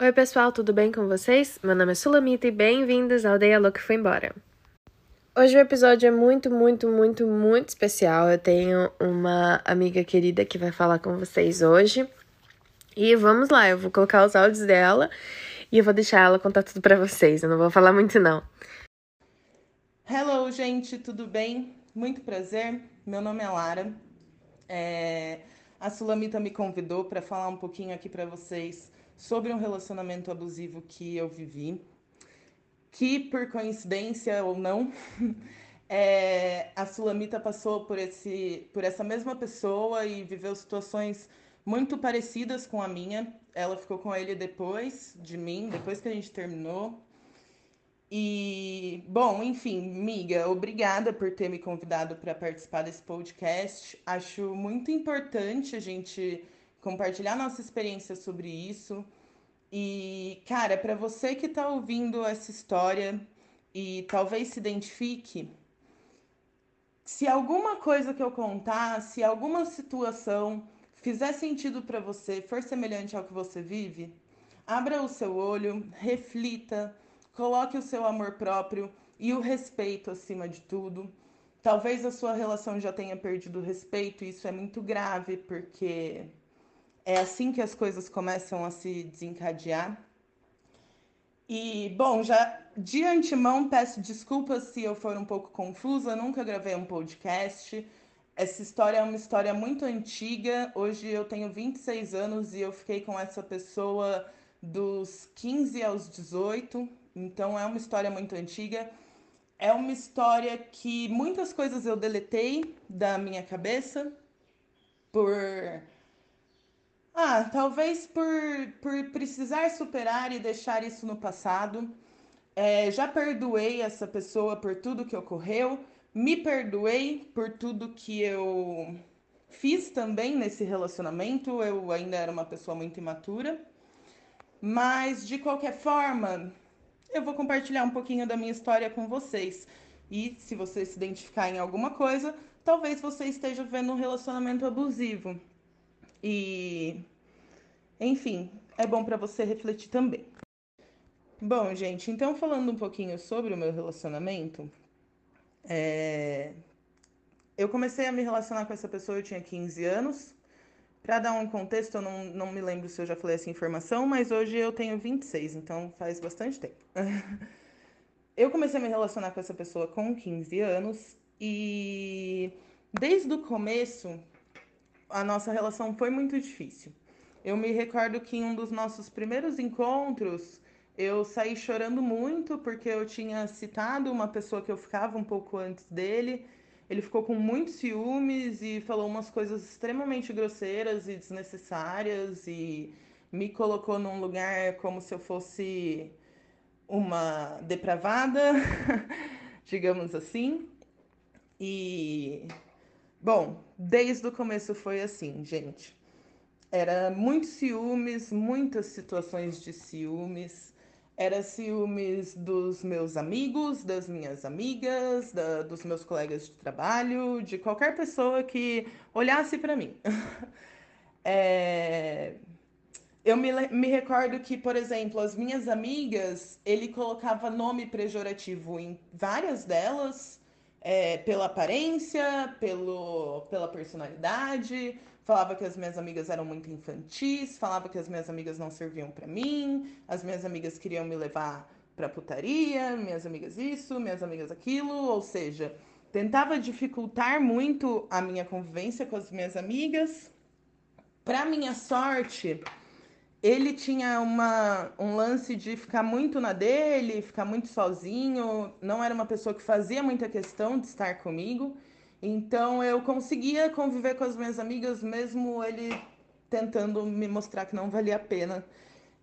Oi, pessoal, tudo bem com vocês? Meu nome é Sulamita e bem-vindos ao Aldeia Louca Foi Embora. Hoje o episódio é muito, muito, muito, muito especial. Eu tenho uma amiga querida que vai falar com vocês hoje. E vamos lá, eu vou colocar os áudios dela e eu vou deixar ela contar tudo para vocês. Eu não vou falar muito, não. Hello, gente, tudo bem? Muito prazer. Meu nome é Lara. É... A Sulamita me convidou para falar um pouquinho aqui para vocês sobre um relacionamento abusivo que eu vivi, que por coincidência ou não, é, a Sulamita passou por, esse, por essa mesma pessoa e viveu situações muito parecidas com a minha. Ela ficou com ele depois de mim, depois que a gente terminou. E, bom, enfim, miga, obrigada por ter me convidado para participar desse podcast. Acho muito importante a gente compartilhar nossa experiência sobre isso. E, cara, para você que está ouvindo essa história e talvez se identifique, se alguma coisa que eu contar, se alguma situação fizer sentido para você, for semelhante ao que você vive, abra o seu olho, reflita, coloque o seu amor próprio e o respeito acima de tudo. Talvez a sua relação já tenha perdido o respeito, e isso é muito grave, porque é assim que as coisas começam a se desencadear. E, bom, já de antemão peço desculpas se eu for um pouco confusa, nunca gravei um podcast. Essa história é uma história muito antiga. Hoje eu tenho 26 anos e eu fiquei com essa pessoa dos 15 aos 18, então é uma história muito antiga. É uma história que muitas coisas eu deletei da minha cabeça por ah, talvez por, por precisar superar e deixar isso no passado. É, já perdoei essa pessoa por tudo que ocorreu, me perdoei por tudo que eu fiz também nesse relacionamento. Eu ainda era uma pessoa muito imatura, mas de qualquer forma, eu vou compartilhar um pouquinho da minha história com vocês. E se você se identificar em alguma coisa, talvez você esteja vendo um relacionamento abusivo. E, enfim, é bom para você refletir também. Bom, gente, então falando um pouquinho sobre o meu relacionamento, é... eu comecei a me relacionar com essa pessoa, eu tinha 15 anos. Para dar um contexto, eu não, não me lembro se eu já falei essa informação, mas hoje eu tenho 26, então faz bastante tempo. eu comecei a me relacionar com essa pessoa com 15 anos e desde o começo a nossa relação foi muito difícil. Eu me recordo que em um dos nossos primeiros encontros, eu saí chorando muito porque eu tinha citado uma pessoa que eu ficava um pouco antes dele. Ele ficou com muitos ciúmes e falou umas coisas extremamente grosseiras e desnecessárias e me colocou num lugar como se eu fosse uma depravada, digamos assim. E Bom, desde o começo foi assim, gente. Era muitos ciúmes, muitas situações de ciúmes. Era ciúmes dos meus amigos, das minhas amigas, da, dos meus colegas de trabalho, de qualquer pessoa que olhasse para mim. é... Eu me, me recordo que, por exemplo, as minhas amigas, ele colocava nome pejorativo em várias delas é, pela aparência, pelo, pela personalidade. Falava que as minhas amigas eram muito infantis, falava que as minhas amigas não serviam para mim, as minhas amigas queriam me levar para putaria, minhas amigas isso, minhas amigas aquilo, ou seja, tentava dificultar muito a minha convivência com as minhas amigas. Para minha sorte, ele tinha uma, um lance de ficar muito na dele, ficar muito sozinho, não era uma pessoa que fazia muita questão de estar comigo. Então eu conseguia conviver com as minhas amigas, mesmo ele tentando me mostrar que não valia a pena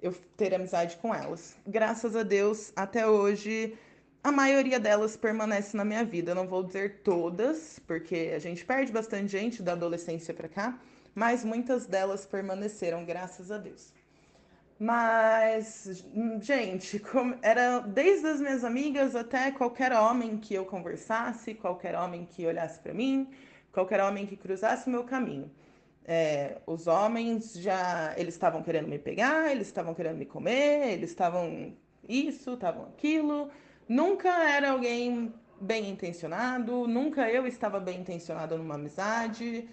eu ter amizade com elas. Graças a Deus, até hoje, a maioria delas permanece na minha vida. Eu não vou dizer todas, porque a gente perde bastante gente da adolescência para cá, mas muitas delas permaneceram, graças a Deus. Mas, gente, era desde as minhas amigas até qualquer homem que eu conversasse, qualquer homem que olhasse para mim, qualquer homem que cruzasse o meu caminho. É, os homens já eles estavam querendo me pegar, eles estavam querendo me comer, eles estavam isso, estavam aquilo. Nunca era alguém bem intencionado, nunca eu estava bem intencionado numa amizade.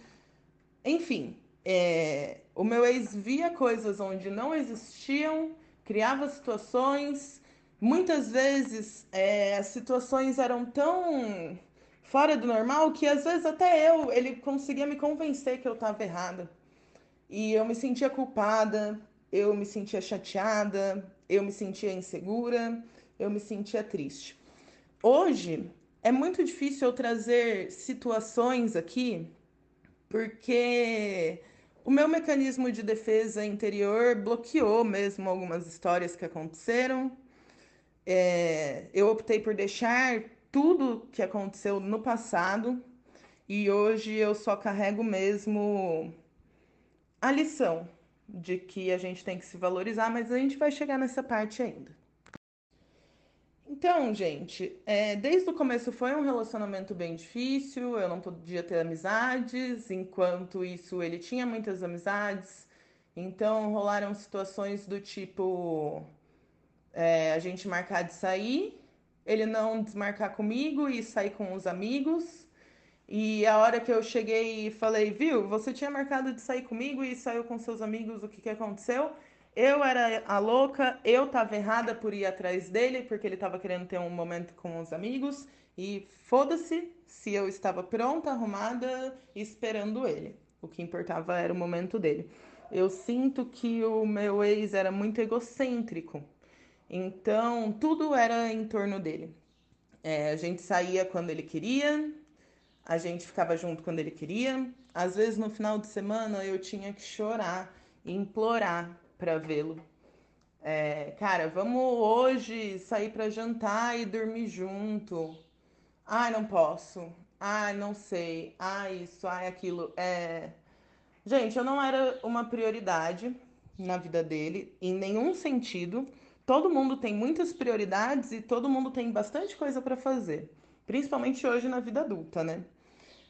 Enfim, é, o meu ex via coisas onde não existiam, criava situações. Muitas vezes é, as situações eram tão fora do normal que às vezes até eu ele conseguia me convencer que eu estava errada. E eu me sentia culpada, eu me sentia chateada, eu me sentia insegura, eu me sentia triste. Hoje é muito difícil eu trazer situações aqui, porque o meu mecanismo de defesa interior bloqueou mesmo algumas histórias que aconteceram. É, eu optei por deixar tudo que aconteceu no passado e hoje eu só carrego mesmo a lição de que a gente tem que se valorizar, mas a gente vai chegar nessa parte ainda. Então, gente, é, desde o começo foi um relacionamento bem difícil, eu não podia ter amizades, enquanto isso ele tinha muitas amizades, então rolaram situações do tipo é, a gente marcar de sair, ele não desmarcar comigo e sair com os amigos. E a hora que eu cheguei e falei, viu, você tinha marcado de sair comigo e saiu com seus amigos, o que, que aconteceu? Eu era a louca, eu tava errada por ir atrás dele, porque ele tava querendo ter um momento com os amigos. E foda-se se eu estava pronta, arrumada, esperando ele. O que importava era o momento dele. Eu sinto que o meu ex era muito egocêntrico. Então, tudo era em torno dele. É, a gente saía quando ele queria, a gente ficava junto quando ele queria. Às vezes, no final de semana, eu tinha que chorar implorar para vê-lo. É, cara, vamos hoje sair para jantar e dormir junto. Ai, não posso. Ai, não sei. Ai, isso, ai, aquilo. É... Gente, eu não era uma prioridade na vida dele, em nenhum sentido. Todo mundo tem muitas prioridades e todo mundo tem bastante coisa para fazer. Principalmente hoje na vida adulta, né?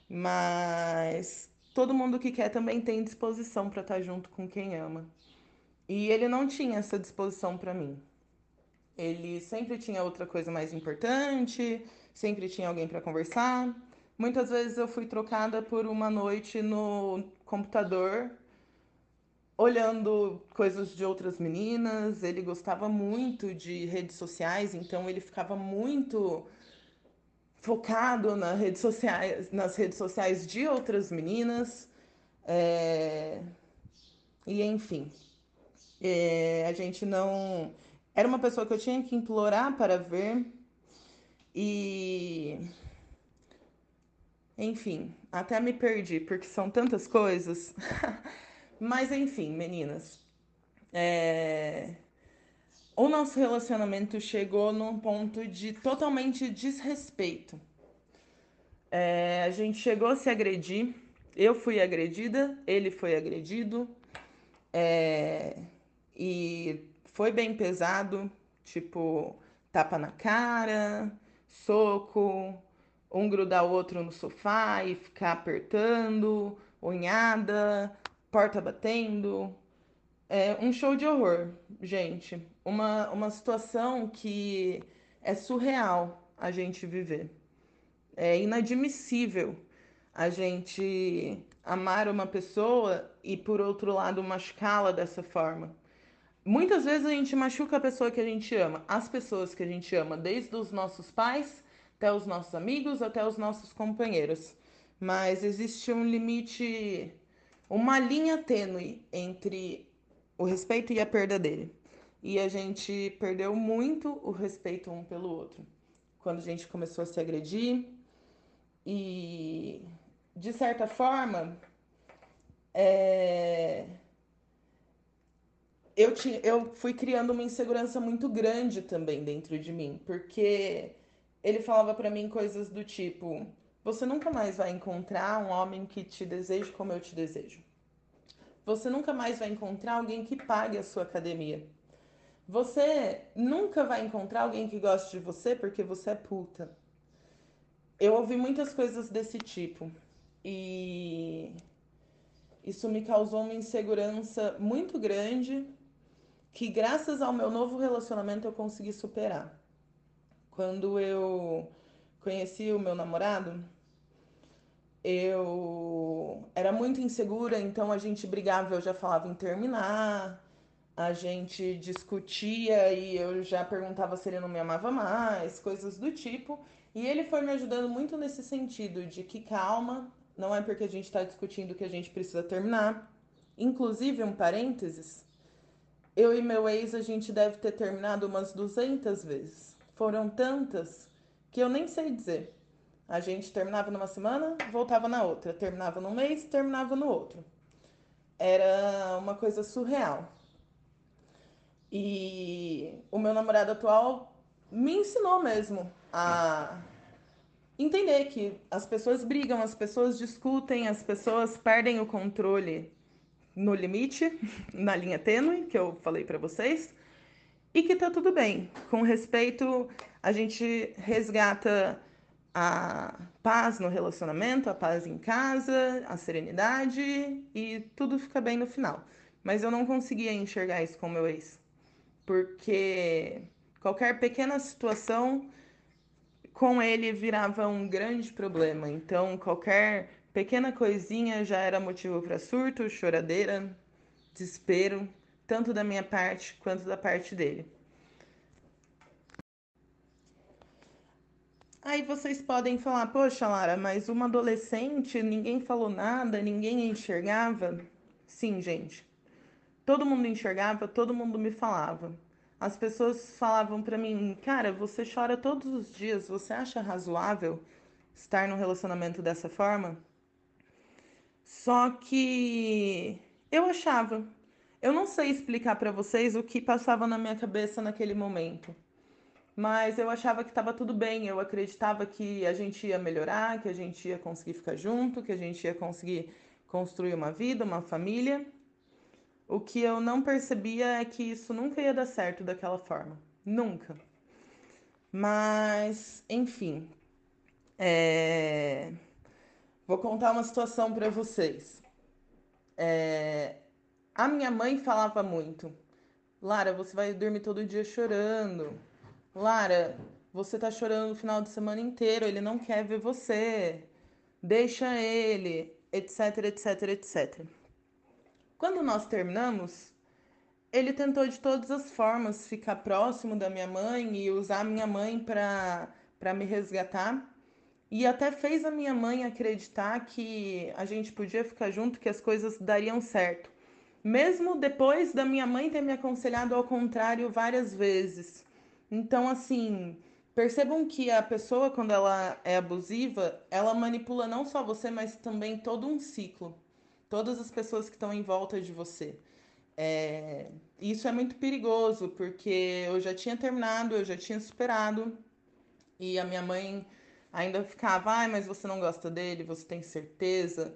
Mas todo mundo que quer também tem disposição para estar tá junto com quem ama. E ele não tinha essa disposição para mim. Ele sempre tinha outra coisa mais importante, sempre tinha alguém para conversar. Muitas vezes eu fui trocada por uma noite no computador, olhando coisas de outras meninas. Ele gostava muito de redes sociais, então ele ficava muito focado nas redes sociais, nas redes sociais de outras meninas. É... E enfim, é, a gente não. Era uma pessoa que eu tinha que implorar para ver. E. Enfim, até me perdi, porque são tantas coisas. Mas enfim, meninas. É... O nosso relacionamento chegou num ponto de totalmente desrespeito. É... A gente chegou a se agredir. Eu fui agredida, ele foi agredido. É... E foi bem pesado, tipo, tapa na cara, soco, um grudar o outro no sofá e ficar apertando, unhada, porta batendo. É um show de horror, gente. Uma, uma situação que é surreal a gente viver. É inadmissível a gente amar uma pessoa e, por outro lado, machucá-la dessa forma. Muitas vezes a gente machuca a pessoa que a gente ama, as pessoas que a gente ama, desde os nossos pais até os nossos amigos, até os nossos companheiros. Mas existe um limite, uma linha tênue entre o respeito e a perda dele. E a gente perdeu muito o respeito um pelo outro. Quando a gente começou a se agredir. E, de certa forma, é eu, tinha, eu fui criando uma insegurança muito grande também dentro de mim, porque ele falava para mim coisas do tipo: você nunca mais vai encontrar um homem que te deseje como eu te desejo. Você nunca mais vai encontrar alguém que pague a sua academia. Você nunca vai encontrar alguém que goste de você porque você é puta. Eu ouvi muitas coisas desse tipo. E isso me causou uma insegurança muito grande que graças ao meu novo relacionamento eu consegui superar. Quando eu conheci o meu namorado, eu era muito insegura, então a gente brigava, eu já falava em terminar, a gente discutia e eu já perguntava se ele não me amava mais, coisas do tipo. E ele foi me ajudando muito nesse sentido de que calma, não é porque a gente está discutindo que a gente precisa terminar. Inclusive, um parênteses, eu e meu ex a gente deve ter terminado umas 200 vezes. Foram tantas que eu nem sei dizer. A gente terminava numa semana, voltava na outra, terminava num mês, terminava no outro. Era uma coisa surreal. E o meu namorado atual me ensinou mesmo a entender que as pessoas brigam, as pessoas discutem, as pessoas perdem o controle no limite, na linha tênue que eu falei para vocês, e que tá tudo bem. Com respeito, a gente resgata a paz no relacionamento, a paz em casa, a serenidade e tudo fica bem no final. Mas eu não conseguia enxergar isso com meu ex porque qualquer pequena situação com ele virava um grande problema. Então, qualquer pequena coisinha já era motivo para surto, choradeira, desespero, tanto da minha parte quanto da parte dele. Aí vocês podem falar, poxa, Lara, mas uma adolescente, ninguém falou nada, ninguém enxergava. Sim, gente. Todo mundo enxergava, todo mundo me falava. As pessoas falavam para mim, cara, você chora todos os dias, você acha razoável estar num relacionamento dessa forma? Só que eu achava. Eu não sei explicar para vocês o que passava na minha cabeça naquele momento. Mas eu achava que estava tudo bem, eu acreditava que a gente ia melhorar, que a gente ia conseguir ficar junto, que a gente ia conseguir construir uma vida, uma família. O que eu não percebia é que isso nunca ia dar certo daquela forma. Nunca. Mas, enfim. É... Vou contar uma situação para vocês. É... A minha mãe falava muito: Lara, você vai dormir todo dia chorando. Lara, você tá chorando o final de semana inteiro, ele não quer ver você. Deixa ele, etc, etc, etc. Quando nós terminamos, ele tentou de todas as formas ficar próximo da minha mãe e usar a minha mãe para me resgatar. E até fez a minha mãe acreditar que a gente podia ficar junto, que as coisas dariam certo. Mesmo depois da minha mãe ter me aconselhado ao contrário várias vezes. Então, assim, percebam que a pessoa, quando ela é abusiva, ela manipula não só você, mas também todo um ciclo todas as pessoas que estão em volta de você. É, isso é muito perigoso, porque eu já tinha terminado, eu já tinha superado, e a minha mãe ainda ficava, ai, mas você não gosta dele, você tem certeza?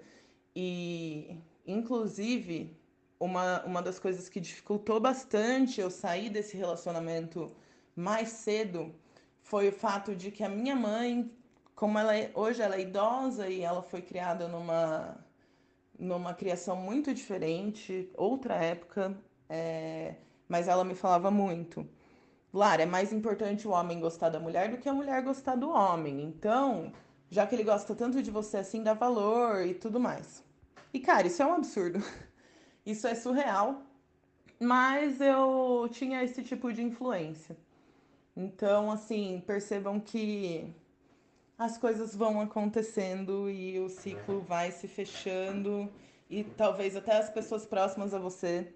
E, inclusive, uma, uma das coisas que dificultou bastante eu sair desse relacionamento mais cedo foi o fato de que a minha mãe, como ela é, hoje ela é idosa e ela foi criada numa numa criação muito diferente, outra época, é... mas ela me falava muito. Lara, é mais importante o homem gostar da mulher do que a mulher gostar do homem. Então, já que ele gosta tanto de você assim, dá valor e tudo mais. E, cara, isso é um absurdo. Isso é surreal. Mas eu tinha esse tipo de influência. Então, assim, percebam que as coisas vão acontecendo e o ciclo vai se fechando e talvez até as pessoas próximas a você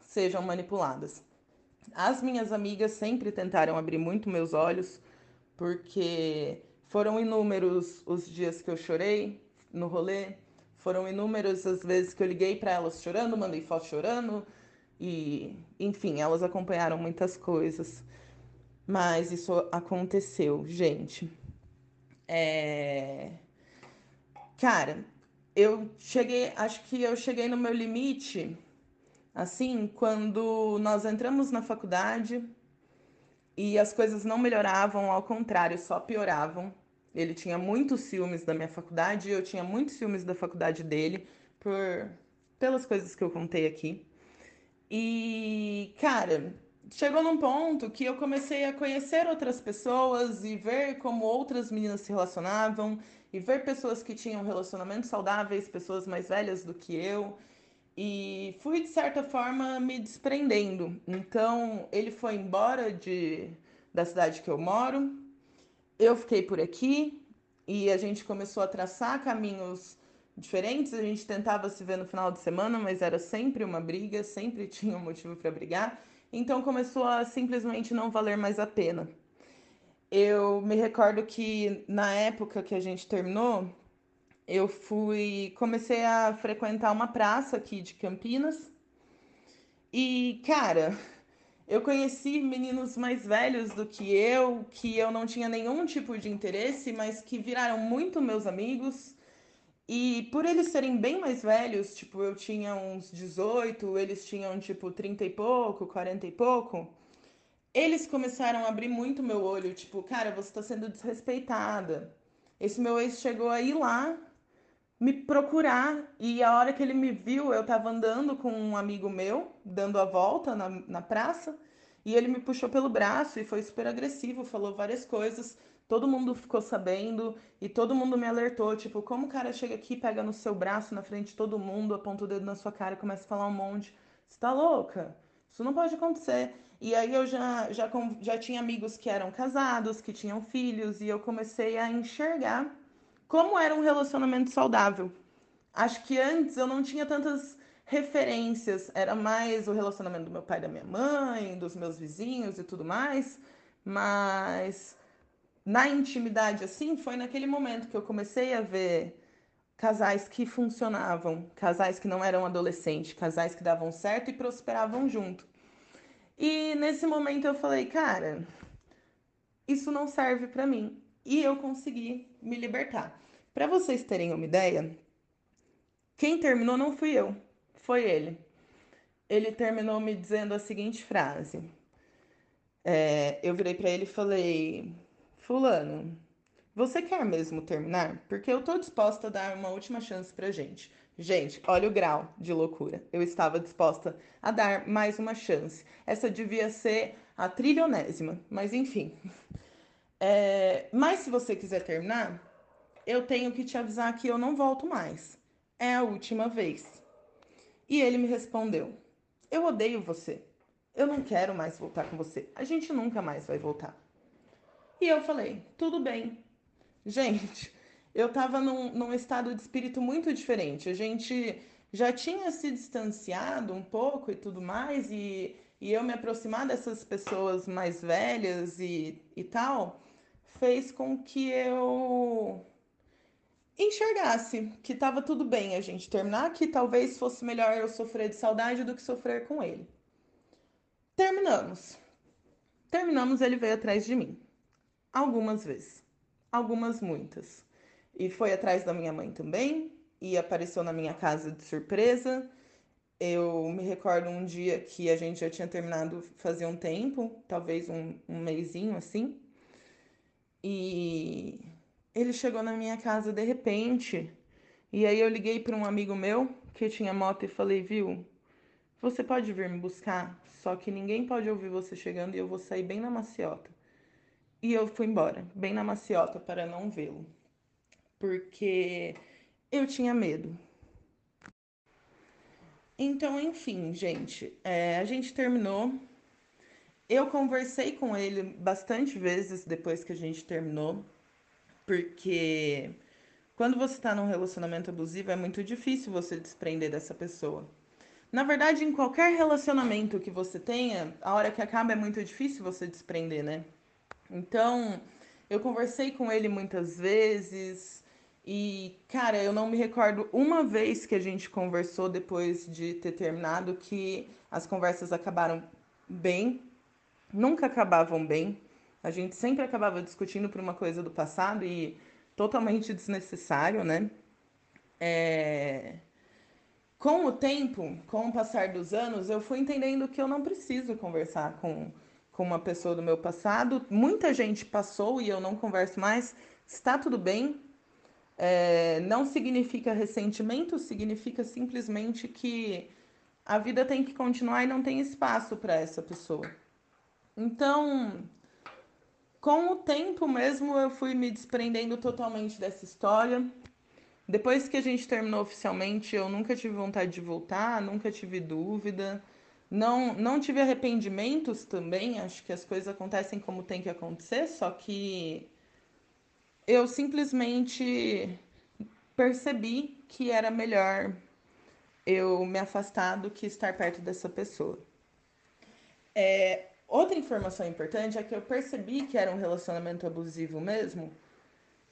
sejam manipuladas. As minhas amigas sempre tentaram abrir muito meus olhos, porque foram inúmeros os dias que eu chorei no rolê, foram inúmeras as vezes que eu liguei para elas chorando, mandei foto chorando e, enfim, elas acompanharam muitas coisas. Mas isso aconteceu, gente. É... Cara, eu cheguei, acho que eu cheguei no meu limite, assim, quando nós entramos na faculdade e as coisas não melhoravam, ao contrário, só pioravam. Ele tinha muitos ciúmes da minha faculdade e eu tinha muitos ciúmes da faculdade dele por pelas coisas que eu contei aqui. E, cara, chegou num ponto que eu comecei a conhecer outras pessoas e ver como outras meninas se relacionavam e ver pessoas que tinham relacionamentos saudáveis, pessoas mais velhas do que eu. E fui, de certa forma, me desprendendo. Então, ele foi embora de, da cidade que eu moro, eu fiquei por aqui e a gente começou a traçar caminhos diferentes. A gente tentava se ver no final de semana, mas era sempre uma briga, sempre tinha um motivo para brigar. Então começou a simplesmente não valer mais a pena. Eu me recordo que na época que a gente terminou, eu fui, comecei a frequentar uma praça aqui de Campinas. E, cara, eu conheci meninos mais velhos do que eu, que eu não tinha nenhum tipo de interesse, mas que viraram muito meus amigos. E por eles serem bem mais velhos, tipo, eu tinha uns 18, eles tinham tipo 30 e pouco, 40 e pouco, eles começaram a abrir muito meu olho, tipo, cara, você tá sendo desrespeitada. Esse meu ex chegou a ir lá me procurar e a hora que ele me viu, eu tava andando com um amigo meu, dando a volta na, na praça, e ele me puxou pelo braço e foi super agressivo, falou várias coisas. Todo mundo ficou sabendo e todo mundo me alertou, tipo, como o cara chega aqui, pega no seu braço na frente de todo mundo, aponta o dedo na sua cara e começa a falar um monte. Você tá louca? Isso não pode acontecer. E aí eu já, já, já tinha amigos que eram casados, que tinham filhos, e eu comecei a enxergar como era um relacionamento saudável. Acho que antes eu não tinha tantas referências, era mais o relacionamento do meu pai da minha mãe, dos meus vizinhos e tudo mais, mas na intimidade assim, foi naquele momento que eu comecei a ver casais que funcionavam, casais que não eram adolescentes, casais que davam certo e prosperavam junto. E nesse momento eu falei, cara, isso não serve para mim. E eu consegui me libertar. Para vocês terem uma ideia, quem terminou não fui eu, foi ele. Ele terminou me dizendo a seguinte frase. É, eu virei para ele e falei: Fulano, você quer mesmo terminar? Porque eu tô disposta a dar uma última chance pra gente. Gente, olha o grau de loucura. Eu estava disposta a dar mais uma chance. Essa devia ser a trilionésima, mas enfim. É, mas se você quiser terminar, eu tenho que te avisar que eu não volto mais. É a última vez. E ele me respondeu: Eu odeio você. Eu não quero mais voltar com você. A gente nunca mais vai voltar. E eu falei: Tudo bem. Gente, eu tava num, num estado de espírito muito diferente. A gente já tinha se distanciado um pouco e tudo mais, e, e eu me aproximar dessas pessoas mais velhas e, e tal, fez com que eu enxergasse que tava tudo bem a gente terminar, que talvez fosse melhor eu sofrer de saudade do que sofrer com ele. Terminamos. Terminamos, ele veio atrás de mim. Algumas vezes. Algumas muitas e foi atrás da minha mãe também e apareceu na minha casa de surpresa. Eu me recordo um dia que a gente já tinha terminado fazia um tempo, talvez um, um mêsinho assim. E ele chegou na minha casa de repente. E aí eu liguei para um amigo meu que tinha moto e falei, viu? Você pode vir me buscar, só que ninguém pode ouvir você chegando e eu vou sair bem na maciota. E eu fui embora, bem na maciota, para não vê-lo porque eu tinha medo. Então, enfim, gente, é, a gente terminou. Eu conversei com ele bastante vezes depois que a gente terminou, porque quando você está num relacionamento abusivo é muito difícil você desprender dessa pessoa. Na verdade, em qualquer relacionamento que você tenha, a hora que acaba é muito difícil você desprender, né? Então, eu conversei com ele muitas vezes, e, cara, eu não me recordo uma vez que a gente conversou depois de ter terminado que as conversas acabaram bem, nunca acabavam bem. A gente sempre acabava discutindo por uma coisa do passado e totalmente desnecessário, né? É... Com o tempo, com o passar dos anos, eu fui entendendo que eu não preciso conversar com, com uma pessoa do meu passado. Muita gente passou e eu não converso mais. Está tudo bem, é, não significa ressentimento, significa simplesmente que a vida tem que continuar e não tem espaço para essa pessoa. Então, com o tempo mesmo, eu fui me desprendendo totalmente dessa história. Depois que a gente terminou oficialmente, eu nunca tive vontade de voltar, nunca tive dúvida. Não, não tive arrependimentos também, acho que as coisas acontecem como tem que acontecer, só que eu simplesmente percebi que era melhor eu me afastar do que estar perto dessa pessoa. É, outra informação importante é que eu percebi que era um relacionamento abusivo mesmo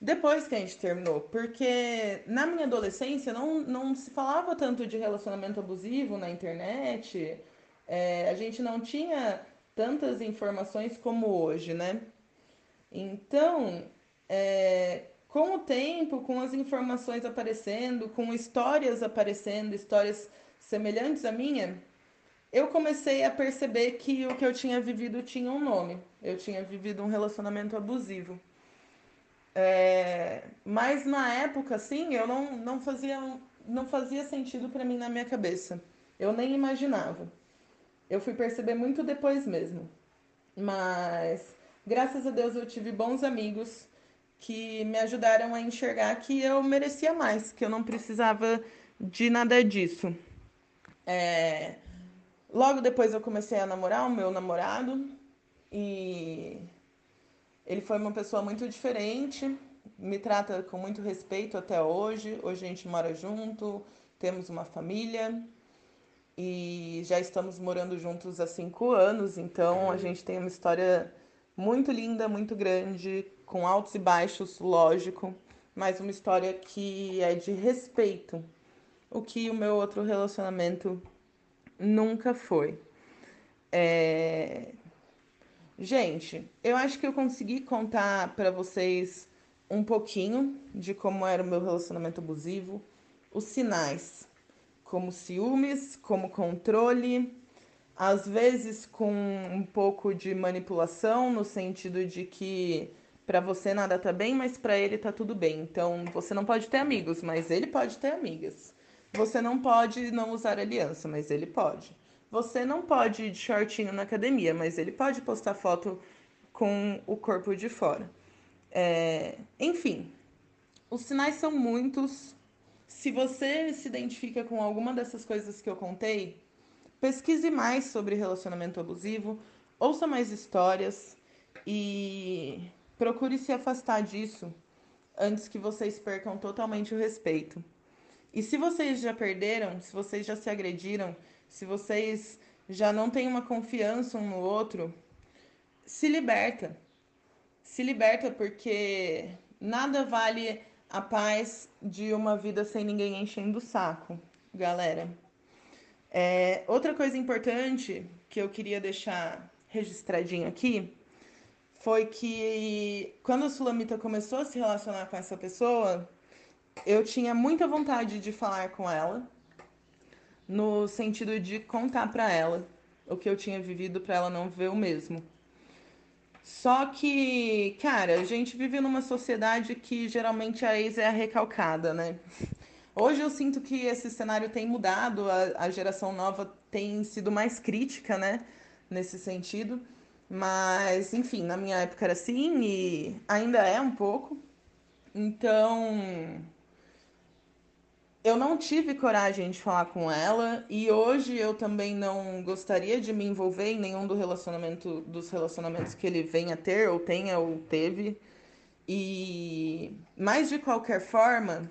depois que a gente terminou, porque na minha adolescência não, não se falava tanto de relacionamento abusivo na internet, é, a gente não tinha tantas informações como hoje, né? Então, é, com o tempo, com as informações aparecendo, com histórias aparecendo, histórias semelhantes à minha, eu comecei a perceber que o que eu tinha vivido tinha um nome. Eu tinha vivido um relacionamento abusivo. É, mas na época, assim, eu não, não fazia não fazia sentido para mim na minha cabeça. Eu nem imaginava. Eu fui perceber muito depois mesmo. Mas graças a Deus eu tive bons amigos que me ajudaram a enxergar que eu merecia mais, que eu não precisava de nada disso. É... Logo depois eu comecei a namorar o meu namorado e ele foi uma pessoa muito diferente, me trata com muito respeito até hoje. Hoje a gente mora junto, temos uma família e já estamos morando juntos há cinco anos, então a gente tem uma história muito linda, muito grande, com altos e baixos, lógico, mas uma história que é de respeito, o que o meu outro relacionamento nunca foi. É... Gente, eu acho que eu consegui contar para vocês um pouquinho de como era o meu relacionamento abusivo, os sinais, como ciúmes, como controle, às vezes com um pouco de manipulação, no sentido de que para você nada tá bem, mas para ele tá tudo bem. Então, você não pode ter amigos, mas ele pode ter amigas. Você não pode não usar aliança, mas ele pode. Você não pode ir de shortinho na academia, mas ele pode postar foto com o corpo de fora. É... Enfim, os sinais são muitos. Se você se identifica com alguma dessas coisas que eu contei, pesquise mais sobre relacionamento abusivo, ouça mais histórias e procure se afastar disso antes que vocês percam totalmente o respeito. E se vocês já perderam, se vocês já se agrediram, se vocês já não têm uma confiança um no outro, se liberta. Se liberta porque nada vale a paz de uma vida sem ninguém enchendo o saco, galera. É, outra coisa importante que eu queria deixar registradinho aqui foi que quando a Sulamita começou a se relacionar com essa pessoa, eu tinha muita vontade de falar com ela, no sentido de contar para ela o que eu tinha vivido para ela não ver o mesmo. Só que, cara, a gente vive numa sociedade que geralmente a ex é a recalcada, né? Hoje eu sinto que esse cenário tem mudado, a, a geração nova tem sido mais crítica, né? Nesse sentido. Mas, enfim, na minha época era assim e ainda é um pouco. Então, eu não tive coragem de falar com ela e hoje eu também não gostaria de me envolver em nenhum do relacionamento dos relacionamentos que ele venha a ter ou tenha ou teve. E mas de qualquer forma,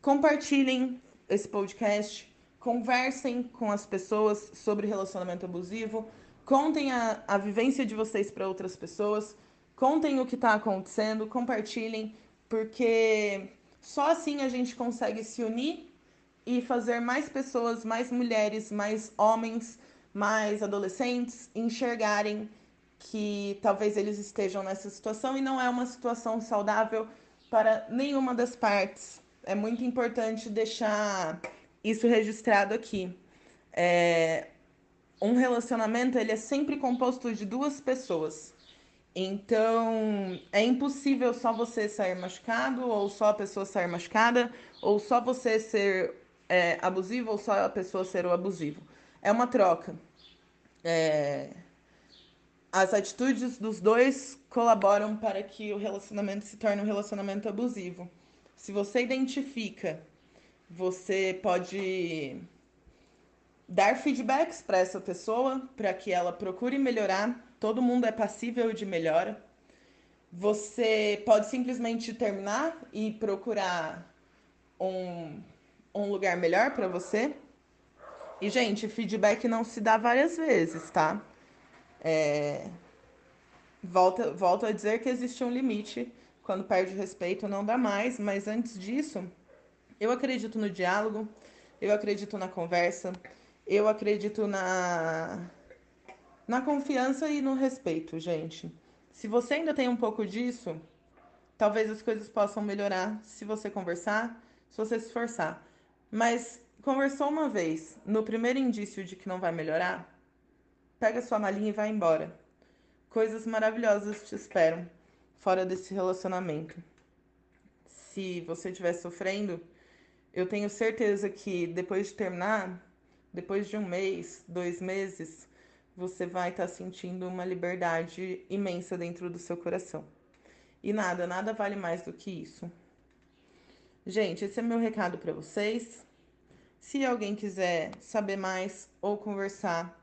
compartilhem esse podcast, conversem com as pessoas sobre relacionamento abusivo, contem a, a vivência de vocês para outras pessoas, contem o que está acontecendo, compartilhem, porque só assim a gente consegue se unir e fazer mais pessoas, mais mulheres, mais homens, mais adolescentes enxergarem que talvez eles estejam nessa situação e não é uma situação saudável para nenhuma das partes. É muito importante deixar isso registrado aqui. É, um relacionamento ele é sempre composto de duas pessoas Então, é impossível só você sair machucado, ou só a pessoa sair machucada, ou só você ser é, abusivo, ou só a pessoa ser o abusivo. É uma troca. É... As atitudes dos dois colaboram para que o relacionamento se torne um relacionamento abusivo. Se você identifica, você pode dar feedbacks para essa pessoa, para que ela procure melhorar. Todo mundo é passível de melhora. Você pode simplesmente terminar e procurar um, um lugar melhor para você. E, gente, feedback não se dá várias vezes, tá? É... Volto, volto a dizer que existe um limite. Quando perde o respeito, não dá mais. Mas antes disso, eu acredito no diálogo, eu acredito na conversa, eu acredito na, na confiança e no respeito, gente. Se você ainda tem um pouco disso, talvez as coisas possam melhorar se você conversar, se você se esforçar. Mas conversou uma vez, no primeiro indício de que não vai melhorar, pega sua malinha e vai embora. Coisas maravilhosas te esperam fora desse relacionamento. Se você estiver sofrendo, eu tenho certeza que depois de terminar, depois de um mês, dois meses, você vai estar tá sentindo uma liberdade imensa dentro do seu coração. E nada, nada vale mais do que isso. Gente, esse é meu recado para vocês. Se alguém quiser saber mais ou conversar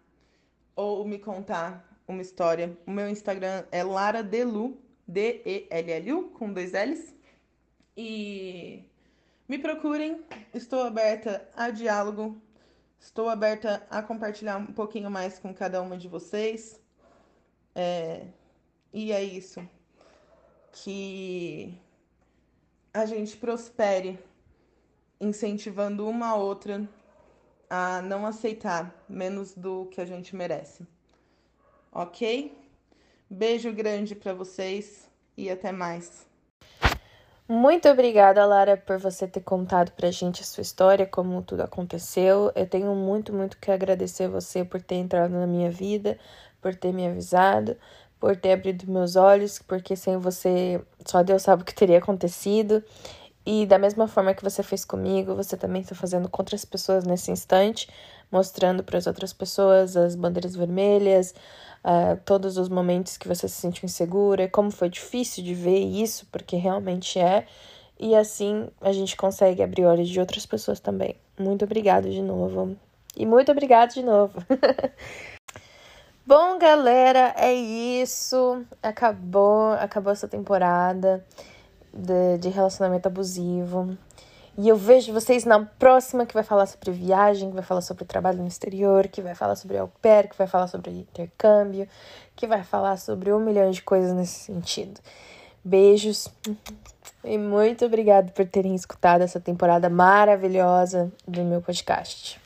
ou me contar uma história, o meu Instagram é Lara Delu, D-E-L-L-U, com dois L's. E me procurem, estou aberta a diálogo, Estou aberta a compartilhar um pouquinho mais com cada uma de vocês. É, e é isso. Que a gente prospere, incentivando uma a outra a não aceitar menos do que a gente merece. Ok? Beijo grande para vocês e até mais. Muito obrigada, Lara, por você ter contado pra gente a sua história, como tudo aconteceu. Eu tenho muito, muito que agradecer você por ter entrado na minha vida, por ter me avisado, por ter abrido meus olhos, porque sem você só Deus sabe o que teria acontecido. E da mesma forma que você fez comigo, você também está fazendo com outras pessoas nesse instante, mostrando para as outras pessoas as bandeiras vermelhas, uh, todos os momentos que você se sentiu insegura, como foi difícil de ver isso, porque realmente é. E assim a gente consegue abrir olhos de outras pessoas também. Muito obrigada de novo. E muito obrigada de novo. Bom, galera, é isso. Acabou, acabou essa temporada de, de relacionamento abusivo. E eu vejo vocês na próxima que vai falar sobre viagem, que vai falar sobre trabalho no exterior, que vai falar sobre au pair, que vai falar sobre intercâmbio, que vai falar sobre um milhão de coisas nesse sentido. Beijos e muito obrigado por terem escutado essa temporada maravilhosa do meu podcast.